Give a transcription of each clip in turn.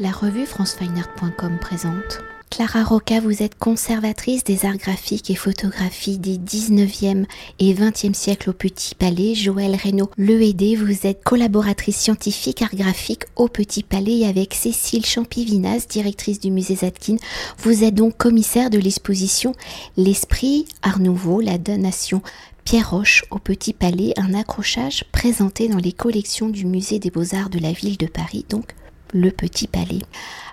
La revue francefineart.com présente. Clara Roca, vous êtes conservatrice des arts graphiques et photographies des 19e et 20e siècles au Petit Palais. Joël Reynaud Lehédé, vous êtes collaboratrice scientifique art graphique au Petit Palais avec Cécile Champivinas, directrice du musée Zadkine. Vous êtes donc commissaire de l'exposition L'Esprit Art Nouveau, la donation Pierre Roche au Petit Palais, un accrochage présenté dans les collections du musée des beaux-arts de la ville de Paris, donc le Petit Palais.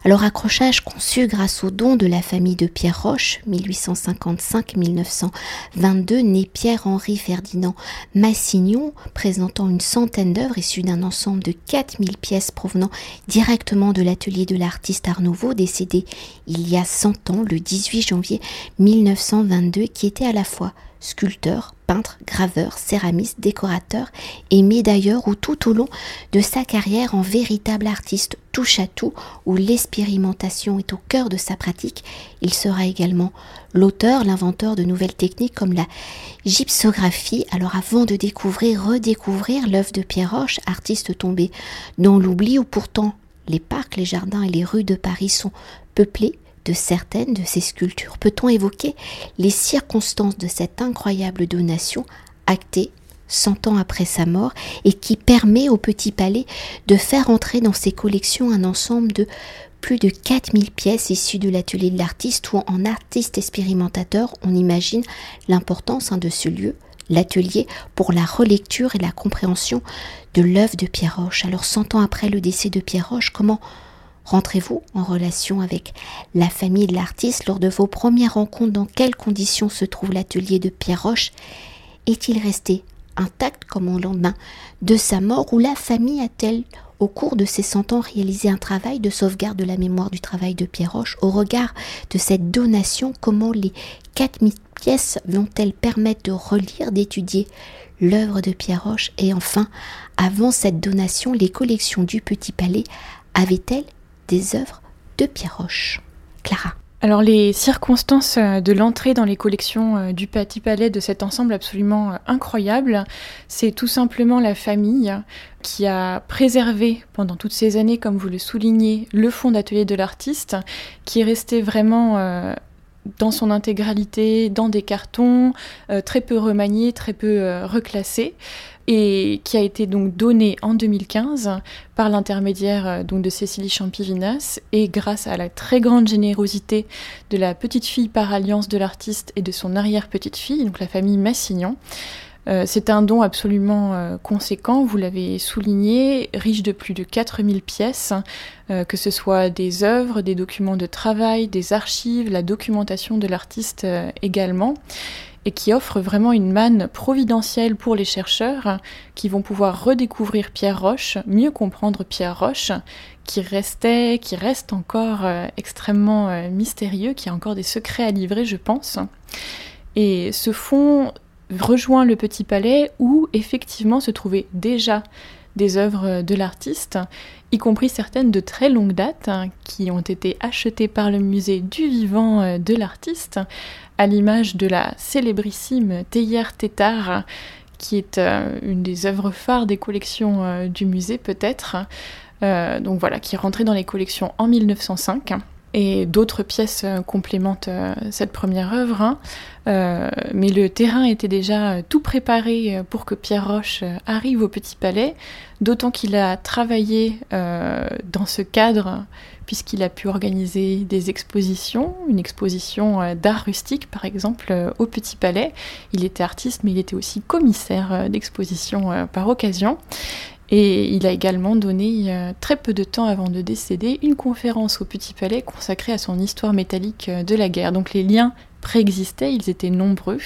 Alors accrochage conçu grâce aux dons de la famille de Pierre Roche, 1855-1922, né Pierre-Henri Ferdinand Massignon, présentant une centaine d'œuvres issues d'un ensemble de 4000 pièces provenant directement de l'atelier de l'artiste Art Nouveau, décédé il y a 100 ans, le 18 janvier 1922, qui était à la fois sculpteur, peintre, graveur, céramiste, décorateur et médailleur ou tout au long de sa carrière en véritable artiste touche à tout où l'expérimentation est au cœur de sa pratique, il sera également l'auteur, l'inventeur de nouvelles techniques comme la gypsographie. Alors avant de découvrir, redécouvrir l'œuvre de Pierre Roche, artiste tombé dans l'oubli où pourtant les parcs, les jardins et les rues de Paris sont peuplés de certaines de ces sculptures Peut-on évoquer les circonstances de cette incroyable donation actée cent ans après sa mort et qui permet au Petit Palais de faire entrer dans ses collections un ensemble de plus de 4000 pièces issues de l'atelier de l'artiste ou en artiste expérimentateur, on imagine l'importance hein, de ce lieu, l'atelier, pour la relecture et la compréhension de l'œuvre de Pierre Roche. Alors cent ans après le décès de Pierre Roche, comment Rentrez-vous en relation avec la famille de l'artiste lors de vos premières rencontres? Dans quelles conditions se trouve l'atelier de Pierre Roche? Est-il resté intact comme au lendemain de sa mort ou la famille a-t-elle au cours de ces cent ans réalisé un travail de sauvegarde de la mémoire du travail de Pierre Roche Au regard de cette donation, comment les 4000 pièces vont-elles permettre de relire, d'étudier l'œuvre de Pierre Roche? Et enfin, avant cette donation, les collections du Petit Palais avaient-elles des œuvres de Pierre Roche? Clara. Alors les circonstances euh, de l'entrée dans les collections euh, du Petit Palais de cet ensemble absolument euh, incroyable, c'est tout simplement la famille qui a préservé pendant toutes ces années, comme vous le soulignez, le fond d'atelier de l'artiste, qui est resté vraiment dans son intégralité, dans des cartons, très peu remanié, très peu reclassé et qui a été donc donné en 2015 par l'intermédiaire euh, de Cécilie Champivinas et grâce à la très grande générosité de la petite fille par alliance de l'artiste et de son arrière-petite fille, donc la famille Massignon. Euh, c'est un don absolument euh, conséquent, vous l'avez souligné, riche de plus de 4000 pièces, que ce soit des œuvres, des documents de travail, des archives, la documentation de l'artiste également et qui offre vraiment une manne providentielle pour les chercheurs qui vont pouvoir redécouvrir Pierre Roche, mieux comprendre Pierre Roche, qui restait, qui reste encore euh, extrêmement euh, mystérieux, qui a encore des secrets à livrer, je pense. Et ce fond rejoint le Petit Palais où effectivement se trouvaient déjà des œuvres de l'artiste, y compris certaines de très longue date, hein, qui ont été achetées par le musée du vivant euh, de l'artiste, à l'image de la célébrissime Théière Tétard, qui est euh, une des œuvres phares des collections euh, du musée peut-être, donc voilà, qui est rentrée dans les collections en 1905 et d'autres pièces euh, complémentent euh, cette première œuvre. Hein. Euh, mais le terrain était déjà tout préparé pour que Pierre Roche arrive au Petit Palais, d'autant qu'il a travaillé dans ce cadre puisqu'il a pu organiser des expositions, une exposition d'art rustique par exemple au Petit Palais. Il était artiste mais il était aussi commissaire d'exposition par occasion. Et il a également donné, euh, très peu de temps avant de décéder, une conférence au Petit Palais consacrée à son histoire métallique euh, de la guerre. Donc les liens préexistaient, ils étaient nombreux.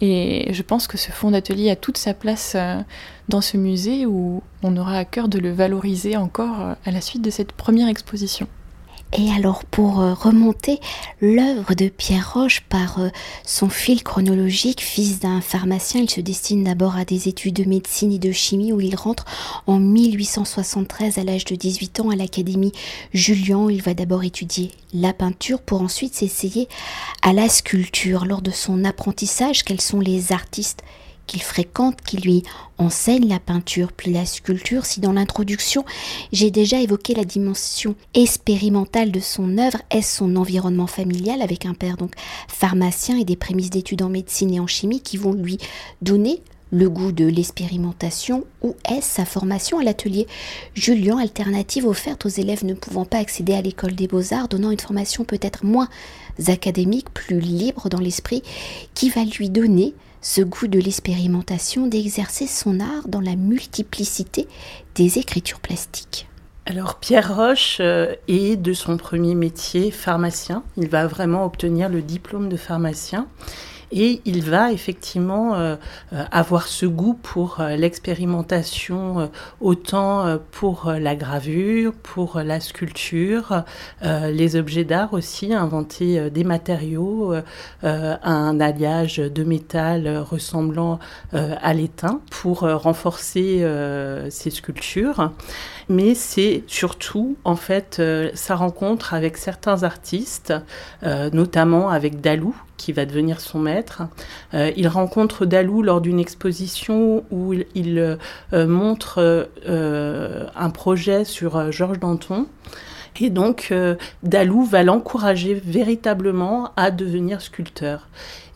Et je pense que ce fonds d'atelier a toute sa place euh, dans ce musée où on aura à cœur de le valoriser encore à la suite de cette première exposition. Et alors pour euh, remonter l'œuvre de Pierre Roche par euh, son fil chronologique, fils d'un pharmacien, il se destine d'abord à des études de médecine et de chimie où il rentre en 1873 à l'âge de 18 ans à l'Académie Julian. Il va d'abord étudier la peinture pour ensuite s'essayer à la sculpture. Lors de son apprentissage, quels sont les artistes qu'il fréquente qui lui enseigne la peinture puis la sculpture. Si dans l'introduction j'ai déjà évoqué la dimension expérimentale de son œuvre, est-ce son environnement familial avec un père donc pharmacien et des prémices d'études en médecine et en chimie qui vont lui donner le goût de l'expérimentation ou est-ce sa formation à l'atelier Julien, alternative offerte aux élèves ne pouvant pas accéder à l'école des beaux-arts, donnant une formation peut-être moins académique, plus libre dans l'esprit, qui va lui donner ce goût de l'expérimentation, d'exercer son art dans la multiplicité des écritures plastiques. Alors Pierre Roche euh, est de son premier métier pharmacien. Il va vraiment obtenir le diplôme de pharmacien et il va effectivement euh, euh, avoir ce goût pour euh, l'expérimentation autant pour la gravure, pour la sculpture, les objets d'art aussi, inventer des matériaux, un alliage de métal ressemblant à l'étain pour renforcer ses sculptures mais c'est surtout en fait sa rencontre avec certains artistes, notamment avec Dalou, qui va devenir son maître. Euh, il rencontre Dalou lors d'une exposition où il, euh, montre euh, un projet sur Georges Danton. Et donc, Dalou va l'encourager véritablement à devenir sculpteur.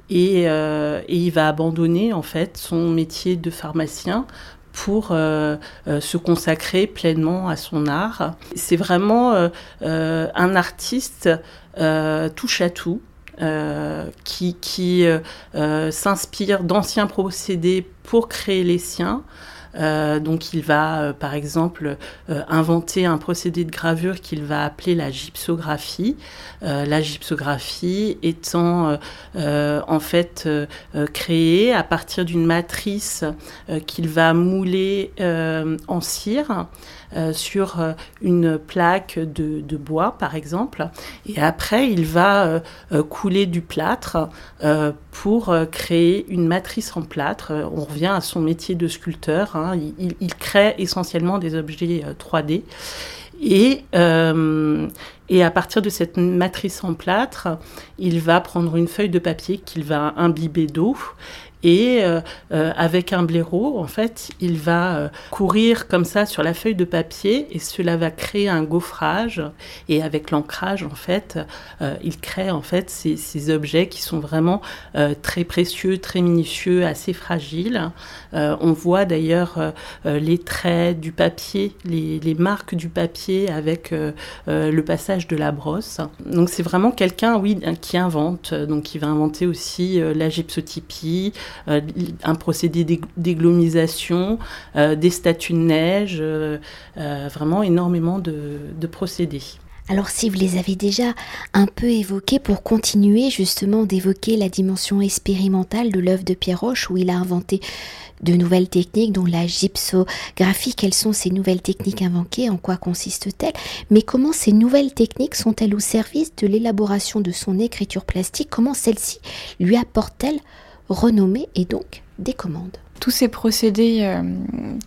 Et, et, il va abandonner en fait son métier de pharmacien pour se consacrer pleinement à son art. C'est vraiment un artiste touche à tout. Euh, qui, qui euh, euh, s'inspire d'anciens procédés pour créer les siens. Donc il va par exemple inventer un procédé de gravure qu'il va appeler la gypsographie. la gypsographie étant en fait créée à partir d'une matrice qu'il va mouler en cire. Euh, sur euh, une plaque de, bois, par exemple. Et après, il va euh, couler du plâtre pour créer une matrice en plâtre. On revient à son métier de sculpteur. Hein. Il, crée essentiellement des objets 3D. Et, et, à partir de cette matrice en plâtre, il va prendre une feuille de papier qu'il va imbiber d'eau et euh, euh, avec un blaireau, en fait, il va euh, courir comme ça sur la feuille de papier et cela va créer un gaufrage. Et avec l'ancrage, en fait, il crée en fait ces, objets qui sont vraiment très précieux, très minutieux, assez fragiles. on voit d'ailleurs les traits du papier, les, marques du papier avec le passage de la brosse. Donc c'est vraiment quelqu'un, oui, qui invente. Donc il va inventer aussi la gypsotypie, un procédé d'églomisation, euh, des statues de neige, euh, vraiment énormément de, procédés. Alors si vous les avez déjà un peu évoqués, pour continuer justement d'évoquer la dimension expérimentale de l'œuvre de Pierre Roche, où il a inventé de nouvelles techniques, dont la gypsographie. Quelles sont ces nouvelles techniques invenquées En quoi consistent-elles Mais comment ces nouvelles techniques sont-elles au service de l'élaboration de son écriture plastique Comment celle-ci lui apporte-t-elle renommée et donc des commandes. Tous ces procédés euh,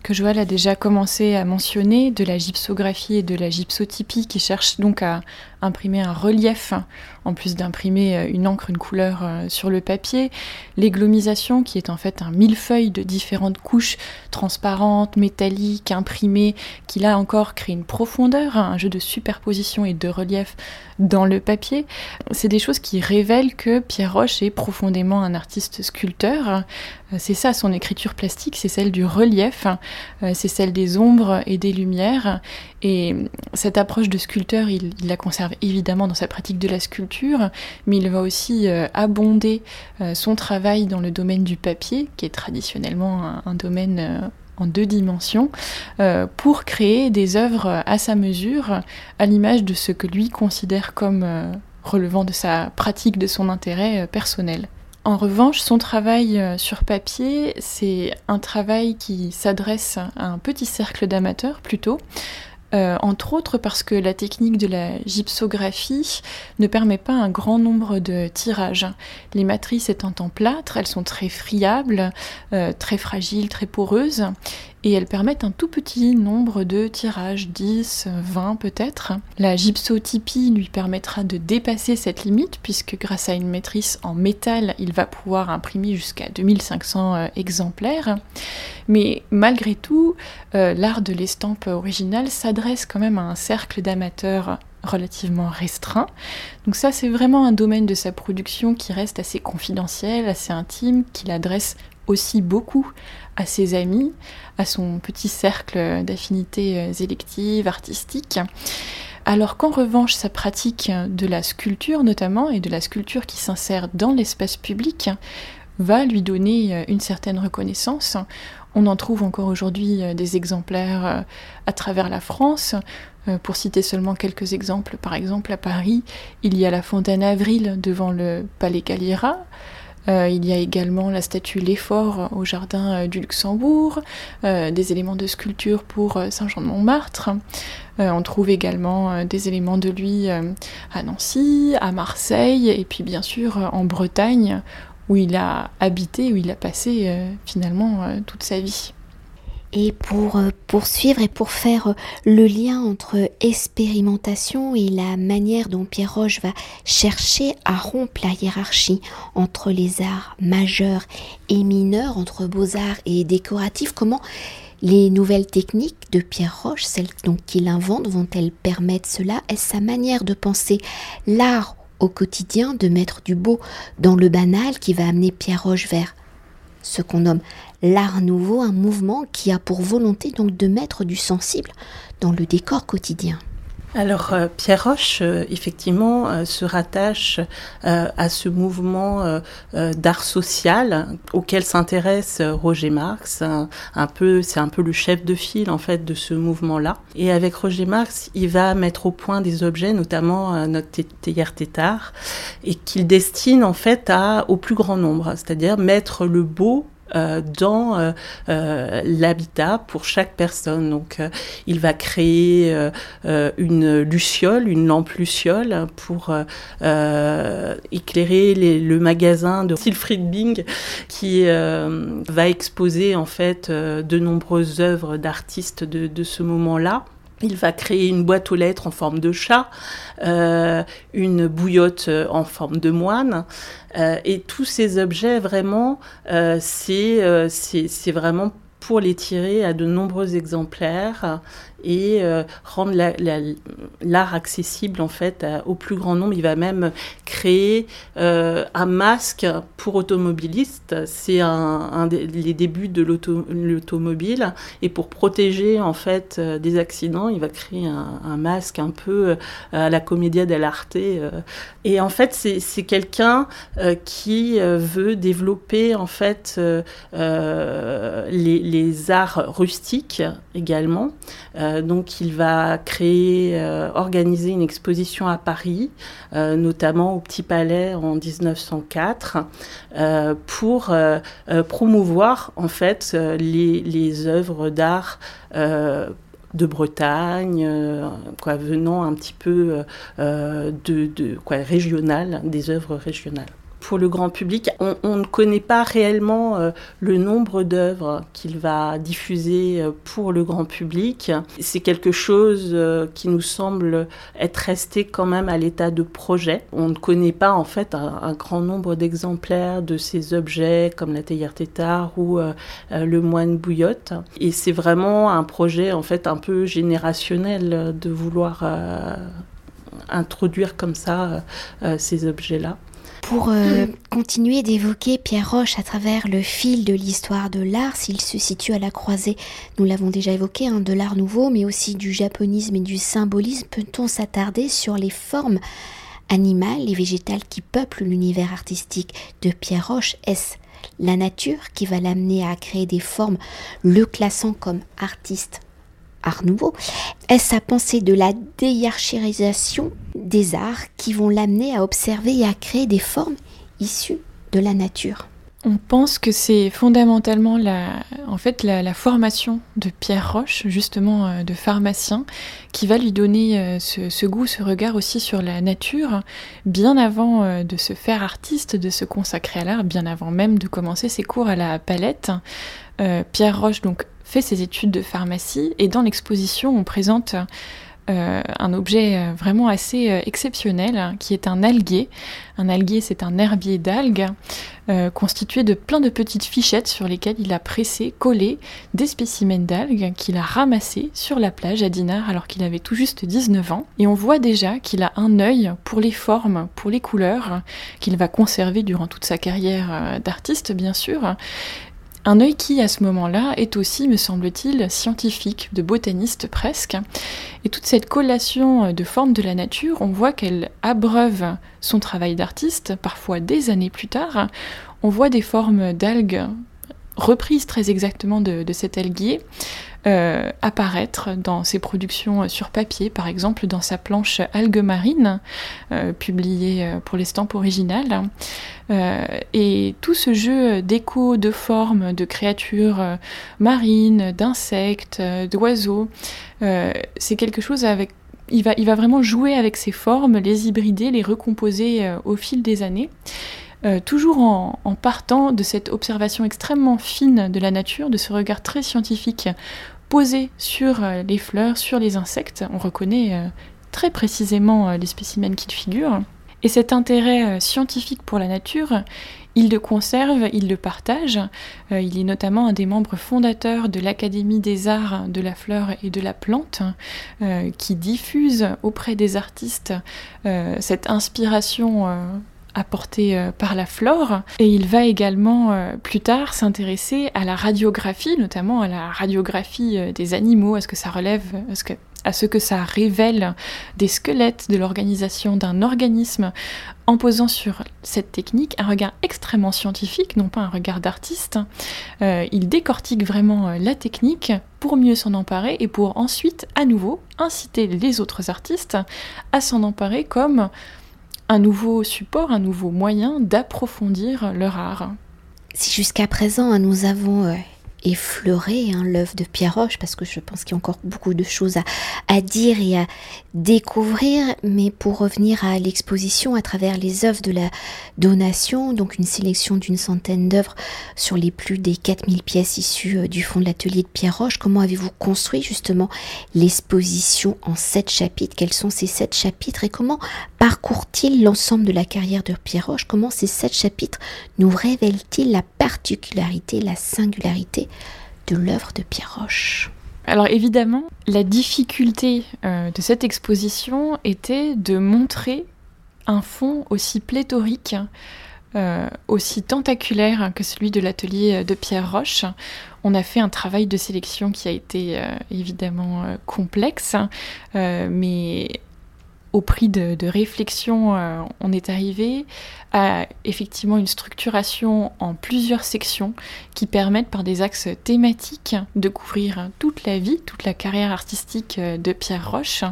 que Joël a déjà commencé à mentionner, de la gypsographie et de la gypsotypie, qui cherchent donc à imprimer un relief, en plus d'imprimer euh, une encre, une couleur euh, sur le papier, l'églomisation, qui est en fait un millefeuille de différentes couches transparentes, métalliques, imprimées, qui là encore crée une profondeur, un jeu de superposition et de relief dans le papier. C'est des choses qui révèlent que Pierre Roche est profondément un artiste sculpteur. C'est ça son écriture plastique, c'est celle du relief, euh, c'est celle des ombres et des lumières. Et cette approche de sculpteur, il, la conserve évidemment dans sa pratique de la sculpture, mais il va aussi euh, abonder euh, son travail dans le domaine du papier, qui est traditionnellement un, domaine en deux dimensions pour créer des œuvres à sa mesure, à l'image de ce que lui considère comme relevant de sa pratique, de son intérêt personnel. En revanche, son travail euh, sur papier, c'est un travail qui s'adresse à un petit cercle d'amateurs plutôt, euh, entre autres parce que la technique de la gypsographie ne permet pas un grand nombre de tirages. Les matrices étant en plâtre, elles sont très friables, euh, très fragiles, très poreuses, et elles permettent un tout petit nombre de tirages, 10, 20 peut-être. La gypsotypie lui permettra de dépasser cette limite puisque grâce à une maîtrise en métal, il va pouvoir imprimer jusqu'à 2500 euh, exemplaires. Mais malgré tout, euh, l'art de l'estampe originale s'adresse quand même à un cercle d'amateurs relativement restreint. Donc ça, c'est vraiment un domaine de sa production qui reste assez confidentiel, assez intime, qu'il adresse aussi beaucoup à ses amis, à son petit cercle d'affinités euh, électives, artistiques. Alors qu'en revanche, sa pratique de la sculpture notamment, et de la sculpture qui s'insère dans l'espace public, va lui donner euh, une certaine reconnaissance. On en trouve encore aujourd'hui euh, des exemplaires à travers la France. Pour citer seulement quelques exemples, par exemple à Paris, il y a la fontaine Avril devant le Palais Galliera, il y a également la statue L'Effort au jardin euh, du Luxembourg, euh, des éléments de sculpture pour Saint-Jean-de-Montmartre. on trouve également des éléments de lui à Nancy, à Marseille et puis bien sûr en Bretagne où il a habité, où il a passé finalement toute sa vie. Et pour euh, poursuivre et pour faire euh, le lien entre expérimentation et la manière dont Pierre Roche va chercher à rompre la hiérarchie entre les arts majeurs et mineurs, entre beaux-arts et décoratifs, comment les nouvelles techniques de Pierre Roche, celles qu'il invente, vont-elles permettre cela? Est-ce sa manière de penser l'art au quotidien, de mettre du beau dans le banal qui va amener Pierre Roche vers ce qu'on nomme l'art nouveau, un mouvement qui a pour volonté donc de mettre du sensible dans le décor quotidien. Alors euh, Pierre Roche, euh, effectivement, euh, se rattache à ce mouvement d'art social auquel s'intéresse Roger Marx. Un, peu, c'est un peu le chef de file en fait de ce mouvement-là. Et avec Roger Marx, il va mettre au point des objets, notamment notre théière tétard, et qu'il destine en fait à, au plus grand nombre, c'est-à-dire mettre le beau dans euh, euh, l'habitat pour chaque personne. Donc, il va créer une luciole, une lampe luciole pour éclairer le magasin de Silfried Bing qui va exposer en fait de nombreuses œuvres d'artistes de ce moment-là. Il va créer une boîte aux lettres en forme de chat, euh, une bouillotte euh, en forme de moine. Euh, et tous ces objets, vraiment, c'est vraiment pour les tirer à de nombreux exemplaires et euh, rendre l'art accessible en fait au plus grand nombre. Il va même créer euh, un masque pour automobilistes. C'est un, des les débuts de l'automobile et pour protéger en fait euh, des accidents, il va créer un, masque un peu à la commedia dell'arte. Et en fait, c'est quelqu'un qui veut développer en fait les, arts rustiques également. Donc il va créer, euh, organiser une exposition à Paris, euh, notamment au Petit Palais en 1904, pour promouvoir en fait les, œuvres d'art de Bretagne, venant un petit peu de, quoi, des œuvres régionales pour le grand public. On, ne connaît pas réellement euh, le nombre d'œuvres qu'il va diffuser euh, pour le grand public. C'est quelque chose euh, qui nous semble être resté quand même à l'état de projet. On ne connaît pas en fait un, grand nombre d'exemplaires de ces objets comme la théière tétard ou le moine bouillotte. Et c'est vraiment un projet en fait un peu générationnel de vouloir introduire comme ça ces objets-là. Pour euh, continuer d'évoquer Pierre Roche à travers le fil de l'histoire de l'art, s'il se situe à la croisée, nous l'avons déjà évoqué, hein, de l'art nouveau, mais aussi du japonisme et du symbolisme, peut-on s'attarder sur les formes animales et végétales qui peuplent l'univers artistique de Pierre Roche? Est-ce la nature qui va l'amener à créer des formes, le classant comme artiste Art Nouveau? Est-ce sa pensée de la déhiérarchisation des arts qui vont l'amener à observer et à créer des formes issues de la nature on pense que c'est fondamentalement la, en fait, la, formation de Pierre Roche, justement euh, de pharmacien, qui va lui donner euh, ce, goût, ce regard aussi sur la nature, bien avant euh, de se faire artiste, de se consacrer à l'art, bien avant même de commencer ses cours à la palette. Pierre Roche donc fait ses études de pharmacie et dans l'exposition on présente euh, un objet euh, vraiment assez euh, exceptionnel hein, qui est un alguier. Un alguier, c'est un herbier d'algues constitué de plein de petites fichettes sur lesquelles il a pressé, collé des spécimens d'algues qu'il a ramassés sur la plage à Dinard alors qu'il avait tout juste 19 ans. Et on voit déjà qu'il a un œil pour les formes, pour les couleurs, qu'il va conserver durant toute sa carrière d'artiste bien sûr, un œil qui, à ce moment-là, est aussi, me semble-t-il, scientifique, de botaniste presque. Et toute cette collation de formes de la nature, on voit qu'elle abreuve son travail d'artiste, parfois des années plus tard. On voit des formes d'algues reprises très exactement de, cet alguier, euh, apparaître dans ses productions sur papier, par exemple dans sa planche Algues marines, euh, publiée euh, pour l'estampe originale. et tout ce jeu d'échos, de formes, de créatures marines, d'insectes, d'oiseaux, c'est quelque chose avec il va, il va, vraiment jouer avec ces formes, les hybrider, les recomposer au fil des années. Toujours en, partant de cette observation extrêmement fine de la nature, de ce regard très scientifique posé sur euh, les fleurs, sur les insectes. On reconnaît euh, très précisément euh, les spécimens qui figurent. Et cet intérêt scientifique pour la nature, il le conserve, il le partage. il est notamment un des membres fondateurs de l'Académie des arts de la fleur et de la plante, qui diffuse auprès des artistes cette inspiration apporté euh, par la flore. Et il va également euh, plus tard s'intéresser à la radiographie, notamment à la radiographie euh, des animaux, à ce que ça relève, à ce que, à ce que ça révèle des squelettes de l'organisation d'un organisme, en posant sur cette technique un regard extrêmement scientifique, non pas un regard d'artiste. il décortique vraiment la technique pour mieux s'en emparer et pour ensuite à nouveau inciter les autres artistes à s'en emparer comme un nouveau support, un nouveau moyen d'approfondir leur art. Si jusqu'à présent nous avons euh, effleurer hein, l'œuvre de Pierre Roche parce que je pense qu'il y a encore beaucoup de choses à, dire et à découvrir. Mais pour revenir à l'exposition à travers les œuvres de la donation, donc une sélection d'une centaine d'œuvres sur les plus des 4000 pièces issues euh, du fond de l'atelier de Pierre Roche, comment avez-vous construit justement l'exposition en sept chapitres? Quels sont ces sept chapitres et comment parcourt-il l'ensemble de la carrière de Pierre Roche? Comment ces sept chapitres nous révèlent-ils la particularité, la singularité de l'œuvre de Pierre Roche. Alors évidemment, la difficulté euh, de cette exposition était de montrer un fond aussi pléthorique, euh, aussi tentaculaire que celui de l'atelier de Pierre Roche. On a fait un travail de sélection qui a été euh, évidemment complexe, mais au prix de, réflexion, euh, on est arrivé à effectivement une structuration en plusieurs sections qui permettent par des axes thématiques de couvrir toute la vie, toute la carrière artistique euh, de Pierre Roche.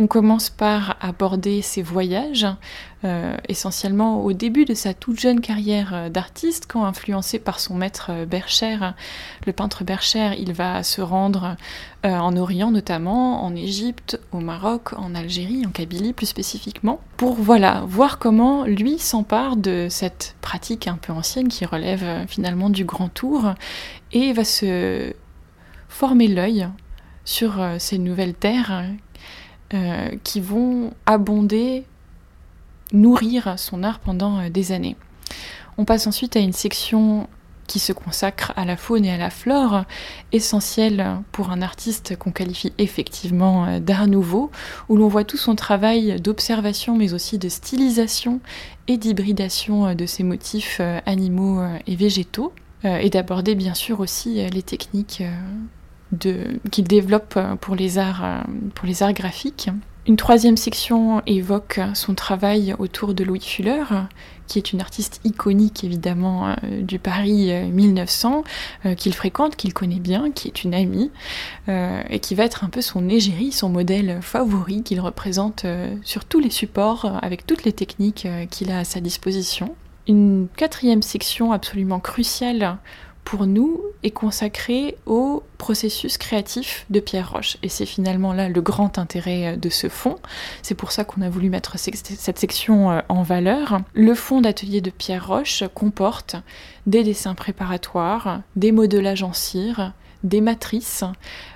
On commence par aborder ses voyages, euh, essentiellement au début de sa toute jeune carrière euh, d'artiste, quand influencé par son maître euh, Bercher, le peintre Bercher, il va se rendre en Orient notamment, en Égypte, au Maroc, en Algérie, en Kabylie plus spécifiquement, pour voilà voir comment lui s'empare de cette pratique un peu ancienne qui relève finalement du grand tour et va se former l'œil sur ces nouvelles terres euh, qui vont abonder, nourrir son art pendant euh, des années. On passe ensuite à une section qui se consacre à la faune et à la flore, essentielle pour un artiste qu'on qualifie effectivement euh, d'art nouveau, où l'on voit tout son travail d'observation mais aussi de stylisation et d'hybridation de ses motifs animaux et végétaux, et d'aborder bien sûr aussi les techniques qu'il développe euh, pour les, arts, euh, pour les arts graphiques. Une troisième section évoque son travail autour de Louis Fuller, qui est une artiste iconique évidemment euh, du Paris 1900, qu'il fréquente, qu'il connaît bien, qui est une amie, et qui va être un peu son égérie, son modèle favori qu'il représente sur tous les supports, avec toutes les techniques qu'il a à sa disposition. Une quatrième section absolument cruciale pour nous, est consacré au processus créatif de Pierre Roche. Et c'est finalement là le grand intérêt euh, de ce fond. C'est pour ça qu'on a voulu mettre cette section euh, en valeur. Le fond d'atelier de Pierre Roche comporte des dessins préparatoires, des modelages en cire, des matrices,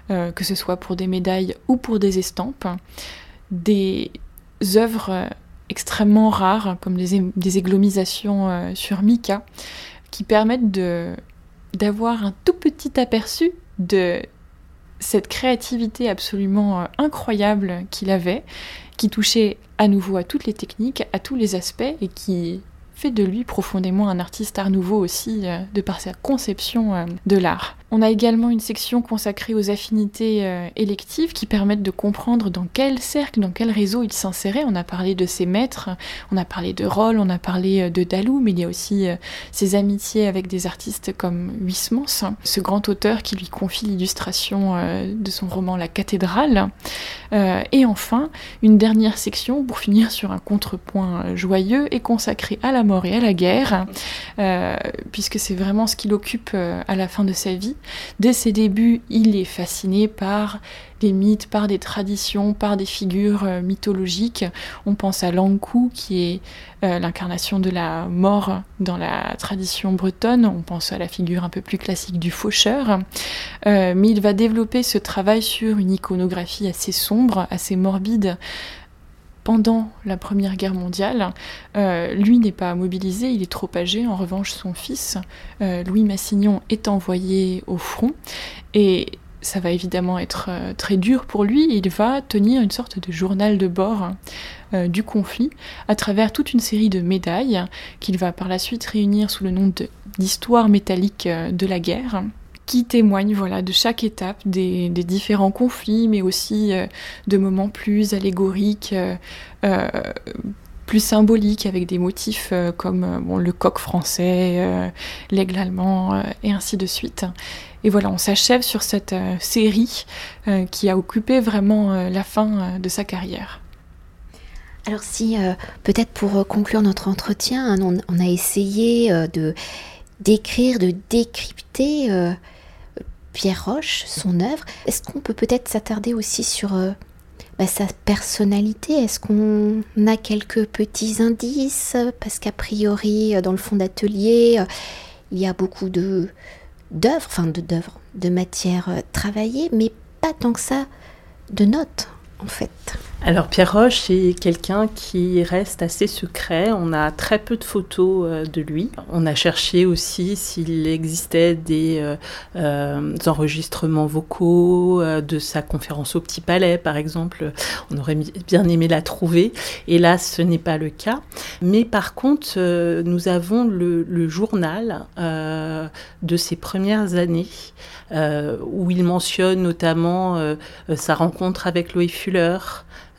que ce soit pour des médailles ou pour des estampes, des œuvres extrêmement rares, comme des, églomisations sur mica, qui permettent d'avoir un tout petit aperçu de cette créativité absolument incroyable qu'il avait, qui touchait à nouveau à toutes les techniques, à tous les aspects et qui fait de lui profondément un artiste art nouveau aussi, euh, de par sa conception euh, de l'art. On a également une section consacrée aux affinités euh, électives qui permettent de comprendre dans quel cercle, dans quel réseau il s'insérait. On a parlé de ses maîtres, on a parlé de Roll, on a parlé de Dalou, mais il y a aussi ses amitiés avec des artistes comme Huysmans, ce grand auteur qui lui confie l'illustration de son roman La cathédrale. et enfin, une dernière section pour finir sur un contrepoint joyeux est consacrée à la mort et à la guerre, euh, puisque c'est vraiment ce qu'il occupe euh, à la fin de sa vie. Dès ses débuts, il est fasciné par des mythes, par des traditions, par des figures euh, mythologiques. On pense à Lankou, qui est l'incarnation de la mort dans la tradition bretonne. On pense à la figure un peu plus classique du faucheur. mais il va développer ce travail sur une iconographie assez sombre, assez morbide, pendant la Première Guerre mondiale. Euh, lui n'est pas mobilisé, il est trop âgé. En revanche, son fils, euh, Louis Massignon, est envoyé au front. Et ça va évidemment être euh, très dur pour lui. Il va tenir une sorte de journal de bord du conflit à travers toute une série de médailles qu'il va par la suite réunir sous le nom d'histoire métallique de la guerre qui témoigne voilà, de chaque étape des, différents conflits, mais aussi euh, de moments plus allégoriques, euh, euh, plus symboliques, avec des motifs comme bon, le coq français, l'aigle allemand, et ainsi de suite. Et voilà, on s'achève sur cette série qui a occupé vraiment la fin de sa carrière. Alors si, peut-être pour conclure notre entretien, hein, on, on, a essayé de d'écrire, de décrypter Pierre Roche, son œuvre. Est-ce qu'on peut peut-être s'attarder aussi sur euh, bah, sa personnalité? Est-ce qu'on a quelques petits indices? Parce qu'a priori, euh, dans le fond d'atelier, euh, il y a beaucoup de d'œuvres, enfin de d'œuvres, de matières travaillées, mais pas tant que ça de notes fait. Alors Pierre Roche est quelqu'un qui reste assez secret. On a très peu de photos euh, de lui. On a cherché aussi s'il existait des euh, euh, enregistrements vocaux de sa conférence au Petit Palais, par exemple. On aurait bien aimé la trouver. Et là, ce n'est pas le cas. Mais par contre, nous avons le, le journal de ses premières années où il mentionne notamment sa rencontre avec Loïc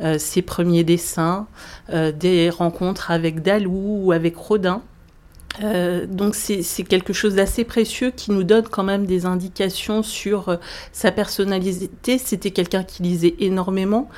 Euh, ses premiers dessins, euh, des rencontres avec Dalou ou avec Rodin. Euh, donc c'est quelque chose d'assez précieux qui nous donne quand même des indications sur sa personnalité. C'était quelqu'un qui lisait énormément,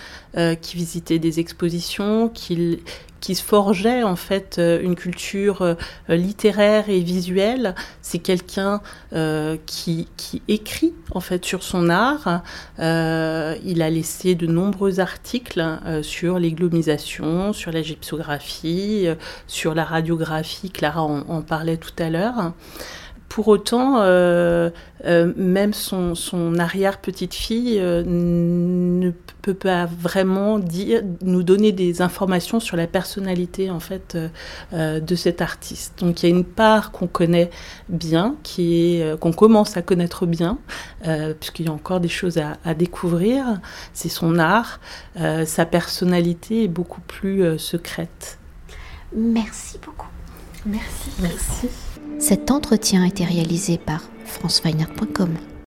qui visitait des expositions, qui, qui se forgeait en fait euh, une culture euh, littéraire et visuelle. C'est quelqu'un euh, qui, écrit en fait sur son art. il a laissé de nombreux articles sur l'églomisation, sur la gypsographie, sur la radiographie. Clara en parlait tout à l'heure. Pour autant, euh, euh, même son, son arrière-petite-fille euh, ne peut pas vraiment dire, nous donner des informations sur la personnalité en fait de cet artiste. Donc il y a une part qu'on connaît bien, qui est qu'on commence à connaître bien, puisqu'il y a encore des choses à, à découvrir. C'est son art, sa personnalité est beaucoup plus secrète. Merci beaucoup. Merci. Merci. Cet entretien a été réalisé par franceweiner.com.